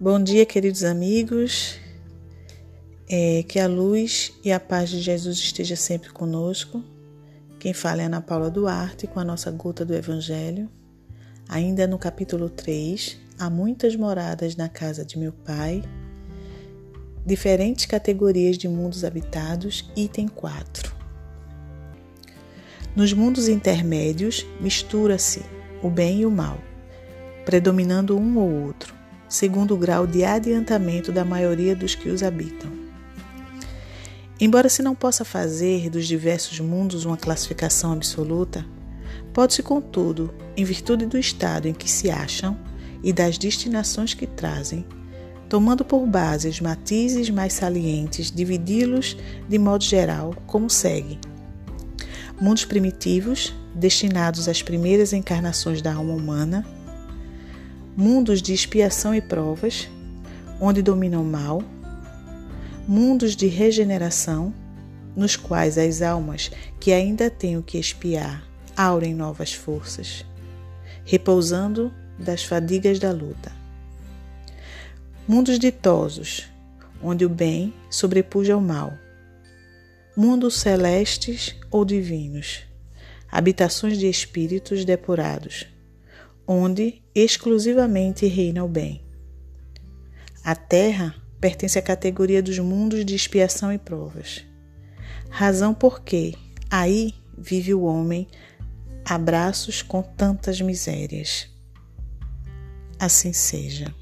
Bom dia, queridos amigos. É, que a luz e a paz de Jesus esteja sempre conosco. Quem fala é Ana Paula Duarte com a nossa gota do Evangelho. Ainda no capítulo 3, há muitas moradas na casa de meu Pai. Diferentes categorias de mundos habitados, item 4. Nos mundos intermédios, mistura-se o bem e o mal, predominando um ou outro, segundo o grau de adiantamento da maioria dos que os habitam. Embora se não possa fazer dos diversos mundos uma classificação absoluta, pode-se, contudo, em virtude do estado em que se acham e das destinações que trazem, tomando por base os matizes mais salientes, dividi-los de modo geral como segue: mundos primitivos, destinados às primeiras encarnações da alma humana, mundos de expiação e provas, onde domina o mal, mundos de regeneração, nos quais as almas que ainda têm o que expiar aurem novas forças, repousando das fadigas da luta. Mundos ditosos, onde o bem sobrepuja o mal. Mundos celestes ou divinos, habitações de espíritos depurados, onde exclusivamente reina o bem. A Terra pertence à categoria dos mundos de expiação e provas. Razão porque aí vive o homem a braços com tantas misérias. Assim seja.